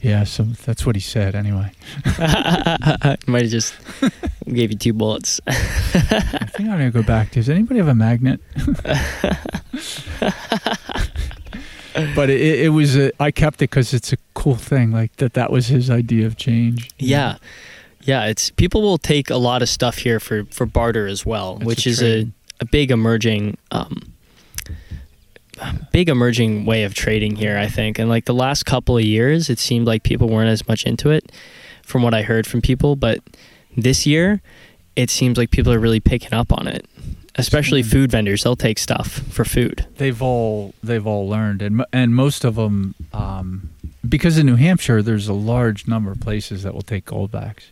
Yeah, so that's what he said. Anyway, Might have just gave you two bullets. I think I'm gonna go back. Does anybody have a magnet? but it, it was a, I kept it because it's a cool thing. Like that. That was his idea of change. Yeah. Yeah, it's people will take a lot of stuff here for for barter as well, which a is a, a big emerging um big emerging way of trading here, I think. And like the last couple of years, it seemed like people weren't as much into it from what I heard from people, but this year it seems like people are really picking up on it. Especially Mm. food vendors, they'll take stuff for food. They've all they've all learned, and and most of them, um, because in New Hampshire, there's a large number of places that will take goldbacks.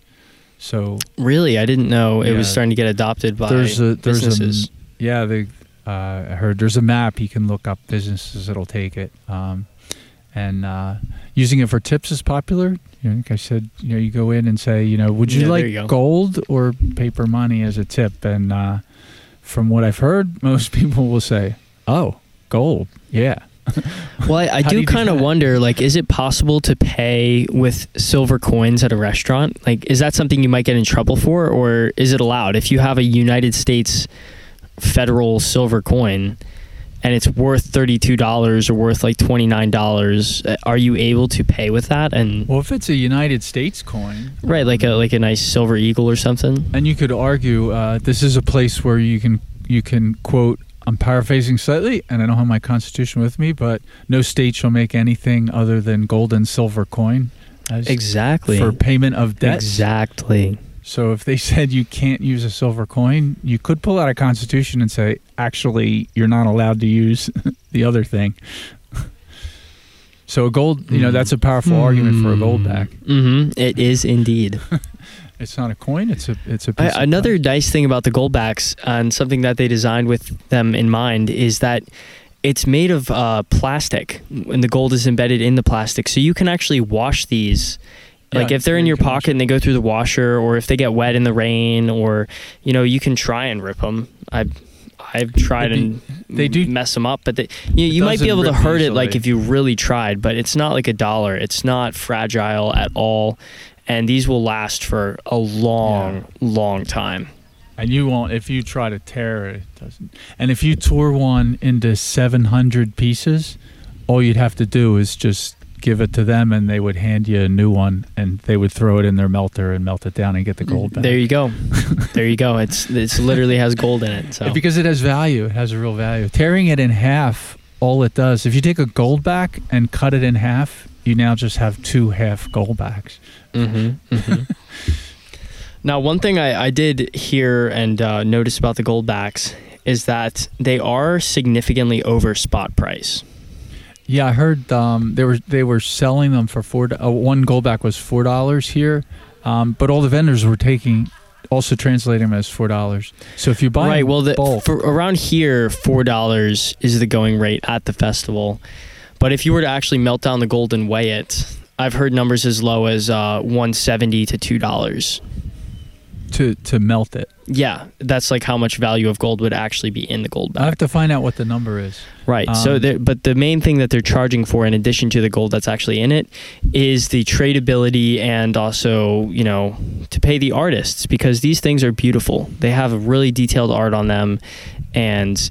So Really, I didn't know it was starting to get adopted by there's a there's businesses. a yeah they uh, I heard there's a map you can look up businesses that'll take it um, and uh, using it for tips is popular you know, like I said you know you go in and say you know would you Yeah, like you go. gold or paper money as a tip and uh, from what I've heard most people will say oh gold yeah Well, I, I do do kind of wonder, like, is it possible to pay with silver coins at a restaurant? Like, is that something you might get in trouble for, or is it allowed? If you have a United States federal silver coin and it's worth thirty-two dollars or worth like twenty-nine dollars, uh, are you able to pay with that? And well if it's a United States coin right, like a like a nice silver eagle or something. And you could argue uh, this is a place where you can you can quote. I'm paraphrasing slightly, and I don't have my constitution with me, but no state shall make anything other than gold and silver coin as Exactly. for payment of debt. Exactly. So if they said you can't use a silver coin, you could pull out a constitution and say, actually, you're not allowed to use the other thing. so a gold, you know, that's a powerful argument for a gold back. Mm-hmm. It is indeed. It's not a coin; it's a it's a I, another plastic. nice thing about the Goldbacks and something that they designed with them in mind is that it's made of uh, plastic and the gold is embedded in the plastic. So you can actually wash these. Like Yeah, if they're in your can wash pocket and they go through the washer, or if they get wet in the rain, or you know you can try and rip them. I've I've tried do- and they do- mess them up, but they, you, you might be able to hurt it like if you really tried. But it's not like a dollar. It's not fragile at all, and these will last for a long, long time. And you won't if you try to tear it, doesn't. And if you tore one into 700 pieces, all you'd have to do is just give it to them and they would hand you a new one and they would throw it in their melter and melt it down and get the gold back. There you go. there you go. It's it's literally has gold in it. So Because it has value. It has a real value. Tearing it in half, all it does, if you take a gold back and cut it in half, you now just have two half gold backs. Mm-hmm, mm-hmm. now, one thing I, I did hear and uh, notice about the gold backs is that they are significantly over spot price. Yeah, I heard um, they were they were selling them for four. Uh, one goldback was four dollars here, um, but all the vendors were taking also translating them as four dollars. So if you buy right. Well, the, bulk, for around here, four dollars is the going rate at the festival. But if you were to actually melt down the gold and weigh it, I've heard numbers as low as uh, one seventy to two dollars. To to melt it, Yeah, that's like how much value of gold would actually be in the gold I have to find out what the number is. Right. so, Um, there, but the main thing that they're charging for, in addition to the gold that's actually in it, is the tradability and also, you know, to pay the artists because these things are beautiful. They have a really detailed art on them, and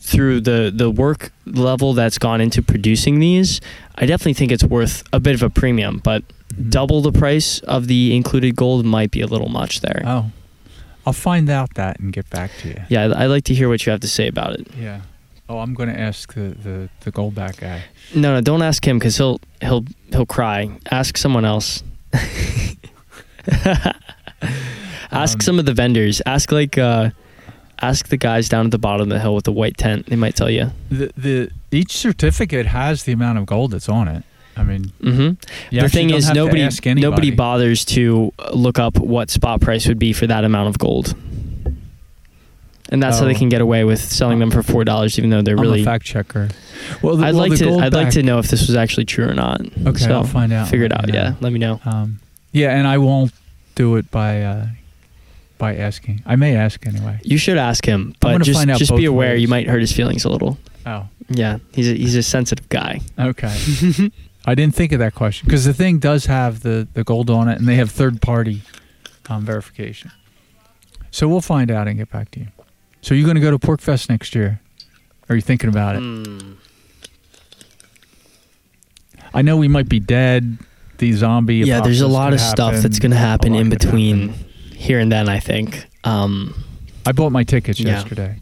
through the the work level that's gone into producing these, I definitely think it's worth a bit of a premium. But. Double the price of the included gold might be a little much there. Oh, I'll find out that and get back to you. yeah, I'd like to hear what you have to say about it. Yeah. Oh, I'm going to ask the the the goldback guy. No, no, don't ask him because he'll he'll he'll cry. Ask someone else. ask Um, some of the vendors. Ask like uh, ask the guys down at the bottom of the hill with the white tent. They might tell you. The the each certificate has the amount of gold that's on it. I mean, hmm the thing is, nobody nobody bothers to look up what spot price would be for that amount of gold. And that's how they Oh. can get away with selling them for four dollars, even though they're I'm really. a fact checker. Well, the, I'd well, like to. I'd like to know if this was actually true or not. Okay, so I'll find out. Figure it out. know. Yeah, let me know. Um, yeah, and I won't do it by uh, by asking. I may ask anyway. You should ask him, but just just be aware ways. you might hurt his feelings a little. Oh, Yeah, he's a, he's a sensitive guy. okay. I didn't think of that question because the thing does have the the gold on it, and they have third party um, verification. So we'll find out and get back to you. So you're going to go to PorcFest next year? Are you thinking about it? Hmm. I know we might be dead. The zombie. yeah, there's a lot of stuff that's going to happen in between happen. here and then. I think. Um, I bought my tickets Yeah. yesterday.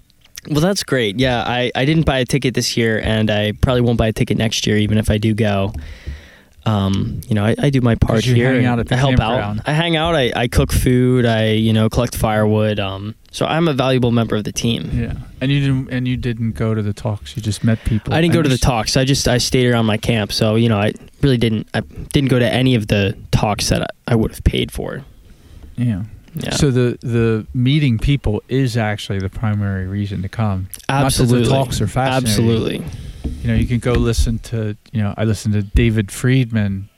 Well, that's great. Yeah, I, I didn't buy a ticket this year, and I probably won't buy a ticket next year, even if I do go. Um, you know, I, I do my part here. hang out at the I help out. I hang out. I, I cook food. I you know collect firewood. Um, so I'm a valuable member of the team. Yeah, and you didn't and you didn't go to the talks. You just met people. I didn't go to the talks. I just I stayed around my camp. So you know, I really didn't. I didn't go to any of the talks that I, I would have paid for. Yeah. Yeah, So the the meeting people is actually the primary reason to come. absolutely. The talks are fascinating. Absolutely. You know, you can go listen to. You know, I listened to David Friedman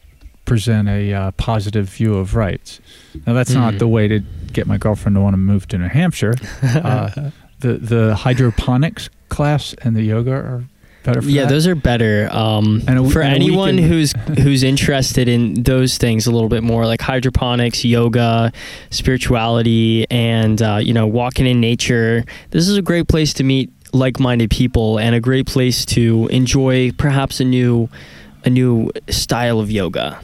present a uh, positive view of rights. Now that's Mm. not the way to get my girlfriend to want to move to New Hampshire. Uh, the the hydroponics class and the yoga are better yeah, that. those are better. Um, a- for anyone who's who's interested in those things a little bit more, like hydroponics, yoga, spirituality, and uh, you know, walking in nature. This is a great place to meet like-minded people, and a great place to enjoy perhaps a new a new style of yoga.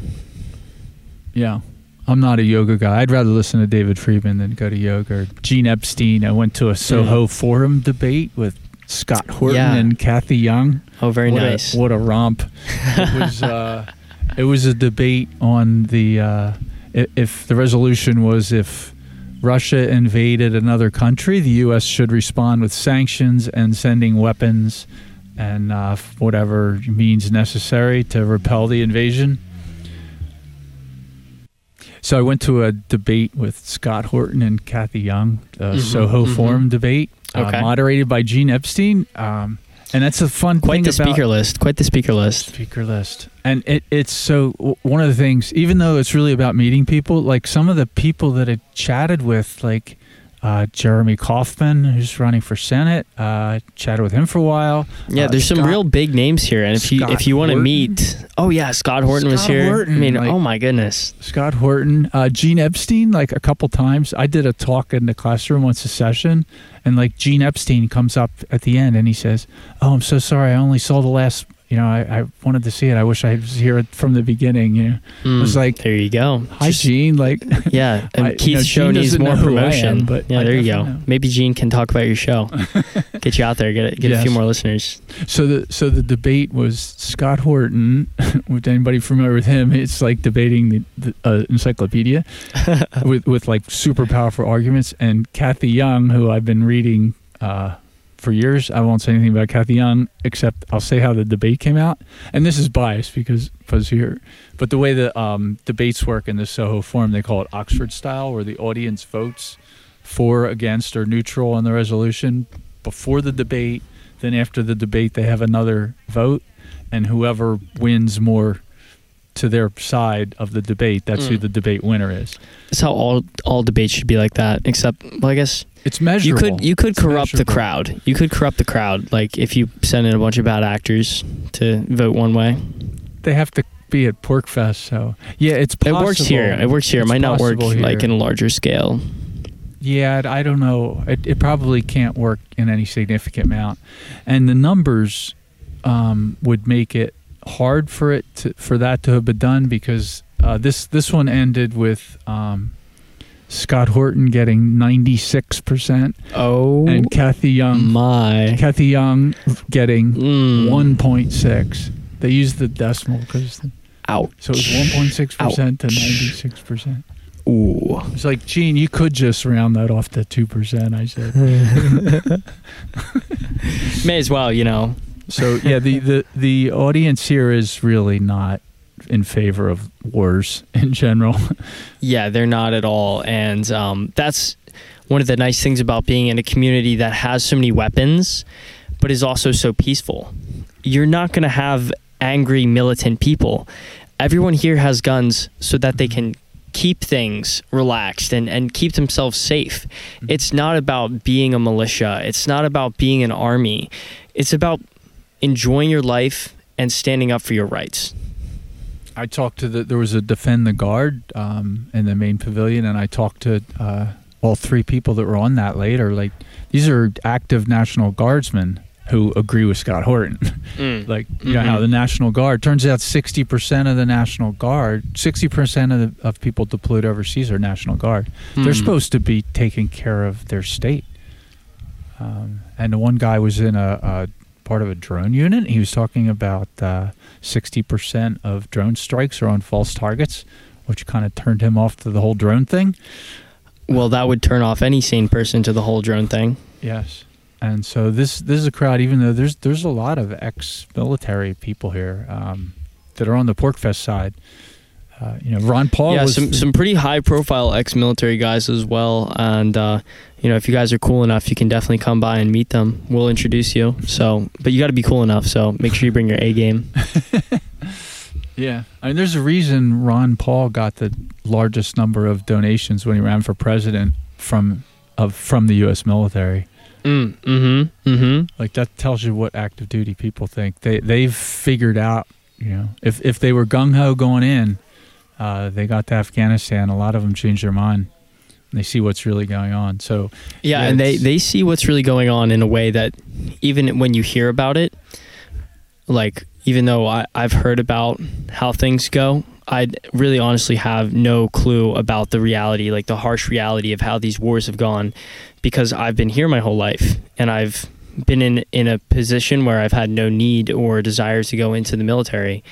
Yeah. I'm not a yoga guy. I'd rather listen to David Friedman than go to yoga. Or Gene Epstein. I went to a Soho Forum debate with Scott Horton Yeah. and Cathy Young. Oh, very what nice. A, what a romp! It was. Uh, it was a debate on the uh, if the resolution was if Russia invaded another country, the U.S. should respond with sanctions and sending weapons and uh, whatever means necessary to repel the invasion. So I went to a debate with Scott Horton and Cathy Young, a Mhm, Soho mhm. Forum debate, Okay. uh, moderated by Gene Epstein. Um, and that's a fun thing. Quite the about speaker list. Quite the speaker list. speaker list and it, it's so one of the things even though it's really about meeting people like some of the people that i chatted with like uh, jeremy kauffman who's running for senate uh, chatted with him for a while Yeah, Uh, there's some real big names here, and if you if you want to meet, oh yeah, Scott Horton was here. Horton, I mean, like- oh my goodness. scott horton uh, gene epstein like a couple times i did a talk in the classroom once a session and like gene epstein comes up at the end and he says oh i'm so sorry i only saw the last you know i, I wanted to see it i wish i was here from the beginning you know Mm, was like, there you go. hi Just- gene like Yeah, and I- you Keith's know, show needs more I am, promotion. but yeah, I there you go. know. Maybe Gene can talk about your show. get you out there. Get get a few more listeners. So the so the debate was Scott Horton. with anybody familiar with him, it's like debating the, the uh, encyclopedia with with like super powerful arguments. And Cathy Young, who I've been reading uh, for years, I won't say anything about Cathy Young except I'll say how the debate came out. And this is biased because because here, but the way the um, debates work in the Soho Forum, they call it Oxford style, where the audience votes for, against, or neutral on the resolution before the debate. Then after the debate, they have another vote, and whoever wins more to their side of the debate, that's who Mm. the debate winner is. That's how all all debates should be like that. Except, well, I guess It's measurable. you could you could It's corrupt the crowd. You could corrupt the crowd. Like if you send in a bunch of bad actors to vote one way. They have to be at PorcFest, so yeah, it's It works here. It works here. It might not work possible like in a larger scale. Yeah, I don't know. It, it probably can't work in any significant amount, and the numbers um, would make it hard for it to, for that to have been done because uh, this this one ended with um, Scott Horton getting ninety six percent Oh and Cathy Young my. Cathy Young getting Mm. one point six. They used the decimal because out. so it was one point six percent to ninety six percent. Ooh. It's like, Gene, you could just round that off to two percent. I said. May as well, you know. So yeah, the, the the audience here is really not in favor of wars in general. Yeah, they're not at all. And um, that's one of the nice things about being in a community that has so many weapons, but is also so peaceful. You're not going to have angry, militant people. Everyone here has guns so that they can keep things relaxed and, and keep themselves safe. It's not about being a militia, it's not about being an army. It's about enjoying your life and standing up for your rights. I talked to the there was a defend the guard um, in the main pavilion, and I talked to uh, all three people that were on that later. Like these are active National Guardsmen, who agree with Scott Horton. Mm. like you know how the National Guard turns out sixty percent of the National Guard, sixty percent of the, of people deployed overseas are National Guard. They're Mm. supposed to be taking care of their state. Um, and the one guy was in a, a part of a drone unit. He was talking about uh, sixty percent of drone strikes are on false targets, which kind of turned him off to the whole drone thing. Well, that would turn off any sane person to the whole drone thing. Yes. And so this this is a crowd. Even though there's there's a lot of ex-military people here um, that are on the PorcFest side. Uh, you know, Ron Paul yeah, was some some pretty high profile ex military guys as well. And uh, you know, if you guys are cool enough, you can definitely come by and meet them. We'll introduce you. So, but you got to be cool enough. So make sure you bring your A game. yeah. I mean, there's a reason Ron Paul got the largest number of donations when he ran for president from of from the U.S. military. Mm, mm-hmm. Mm-hmm. Like that tells you what active duty people think. They they've figured out. You know, if if they were gung ho going in, uh, they got to Afghanistan. A lot of them changed their mind. They see what's really going on. So Yeah, Yeah, and they they see what's really going on in a way that even when you hear about it, like even though I, I've heard about how things go, I really honestly have no clue about the reality, like the harsh reality of how these wars have gone, because I've been here my whole life and I've been in in a position where I've had no need or desire to go into the military.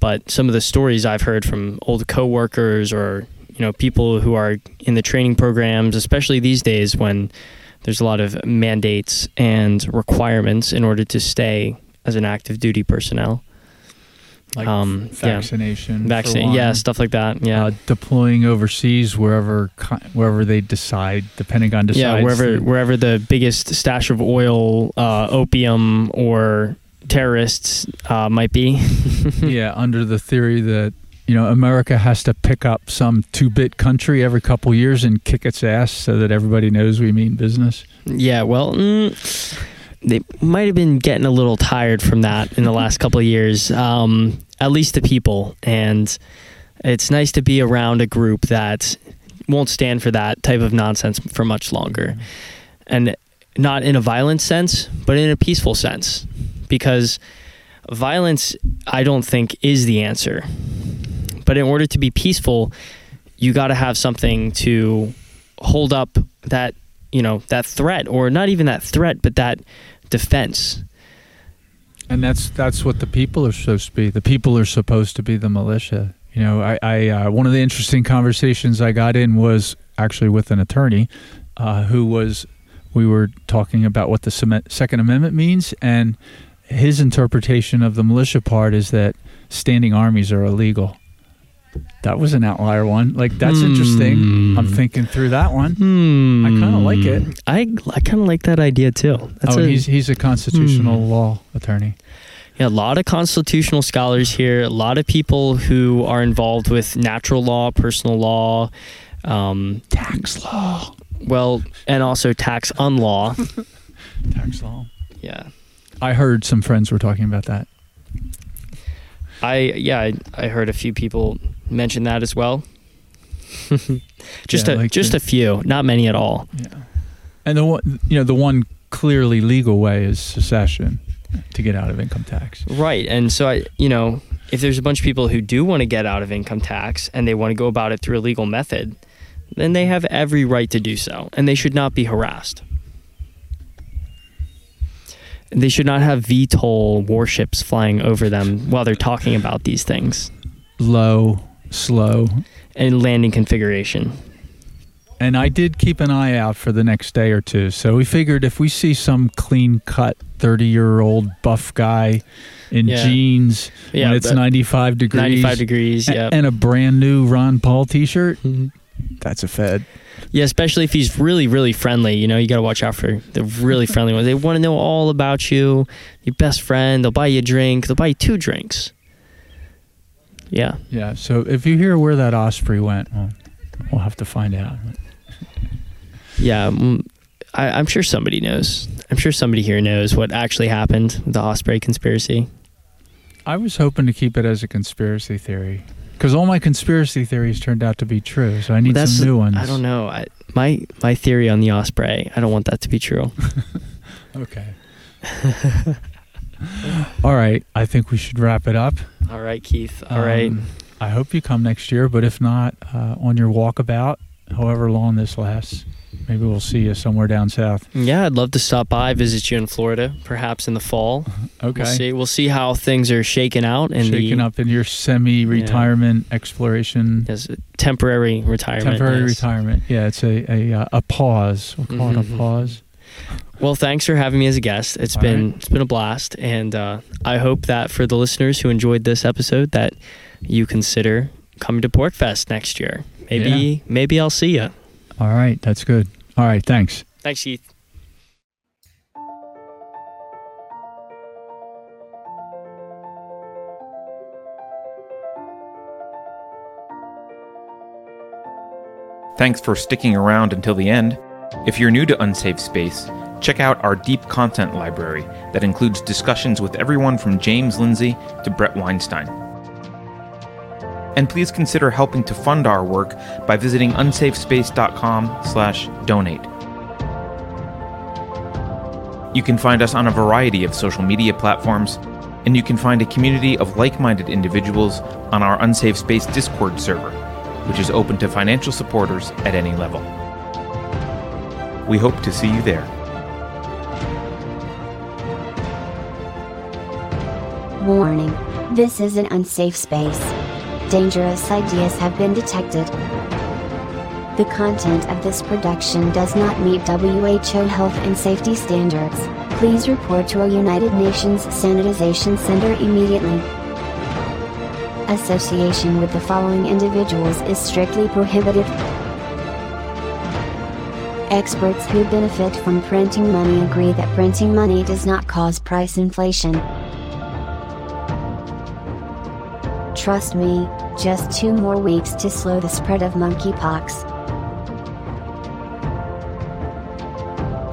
But some of the stories I've heard from old coworkers or you know people who are in the training programs, especially these days when there's a lot of mandates and requirements in order to stay as an active duty personnel. like Um, yeah. vaccination, Vaccine, yeah, stuff like that. Yeah, uh, deploying overseas wherever wherever they decide the Pentagon decides. yeah, wherever wherever the biggest stash of oil, uh, opium, or terrorists uh, might be. yeah, under the theory that you know America has to pick up some two-bit country every couple years and kick its ass so that everybody knows we mean business. Yeah, well, mm, they might have been getting a little tired from that in the last couple of years. Um, at least the people, and it's nice to be around a group that won't stand for that type of nonsense for much longer, and not in a violent sense, but in a peaceful sense, because violence, I don't think, is the answer. But in order to be peaceful, you got to have something to hold up that you know that threat or not even that threat but that defense And that's that's what the people are supposed to be. The people are supposed to be the militia. You know, I, I uh, one of the interesting conversations I got in was actually with an attorney uh, who was we were talking about what the Second Amendment means, and his interpretation of the militia part is that standing armies are illegal. That was an outlier one. Like that's interesting. I'm Hmm. thinking through that one. Hmm. I kinda like it. I I kind of like that idea too. That's oh, a, he's he's a constitutional Hmm. law attorney. yeah, a lot of constitutional scholars here. A lot of people who are involved with natural law, personal law, um, Tax law. well, and also tax unlaw. Tax law. yeah, I heard some friends were talking about that. I yeah I, I heard a few people mention that as well. just Yeah, a like just the- a few, not many at all. Yeah. And the one, you know, the one clearly legal way is secession to get out of income tax. Right. And so I, you know, if there's a bunch of people who do want to get out of income tax and they want to go about it through a legal method, then they have every right to do so and they should not be harassed. They should not have VTOL warships flying over them while they're talking about these things Low, slow. and landing configuration. And I did keep an eye out for the next day or two. So we figured if we see some clean cut 30 year old buff guy in Yeah. jeans Yeah, when it's 95 degrees 95 degrees. Yeah. and a brand new Ron Paul t shirt, mm-hmm. that's a Fed. Yeah, especially if he's really, really friendly. You know, you got to watch out for the really friendly ones. They want to know all about you, your best friend. They'll buy you a drink. They'll buy you two drinks. Yeah. Yeah. So if you hear where that Osprey went, well, we'll have to find out. Yeah. mm, I, I'm sure somebody knows. I'm sure somebody here knows what actually happened with the Osprey conspiracy. I was hoping to keep it as a conspiracy theory because all my conspiracy theories turned out to be true. So I need That's some new ones. I don't know. I, my my theory on the Osprey. I don't want that to be true. Okay. All right, I think we should wrap it up. All right, Keith. All right. Um, I hope you come next year, but if not, uh, on your walkabout, however long this lasts, maybe we'll see you somewhere down south. Yeah, I'd love to stop by, visit you in Florida, perhaps in the fall. Okay. We'll see. We'll see how things are shaking out and Shaking the up in your semi-retirement exploration, yes, temporary retirement. temporary yes. retirement. Yeah, it's a a, uh, a pause. We'll call it a Mhm. pause. Well, thanks for having me as a guest. It's All been right. it's been a blast, and uh, I hope that for the listeners who enjoyed this episode, that you consider coming to PorcFest next year. Maybe maybe I'll see you. All right, that's good. All right, thanks. Thanks, Keith. Thanks for sticking around until the end. If you're new to Unsafe Space, check out our deep content library that includes discussions with everyone from James Lindsay to Bret Weinstein. And please consider helping to fund our work by visiting unsafespace.com/donate. You can find us on a variety of social media platforms, and you can find a community of like-minded individuals on our Unsafe Space Discord server which is open to financial supporters at any level. We hope to see you there. Warning. This is an unsafe space. Dangerous ideas have been detected. The content of this production does not meet WHO health and safety standards. Please report to a United Nations Sanitization Center immediately. Association with the following individuals is strictly prohibited. Experts who benefit from printing money agree that printing money does not cause price inflation. Trust me, just two more weeks to slow the spread of monkeypox.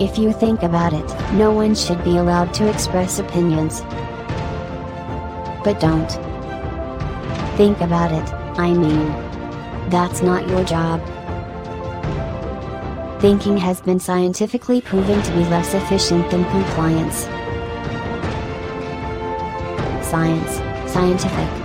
If you think about it, no one should be allowed to express opinions. But don't. Think about it, I mean. That's not your job. Thinking has been scientifically proven to be less efficient than compliance. Science, scientific,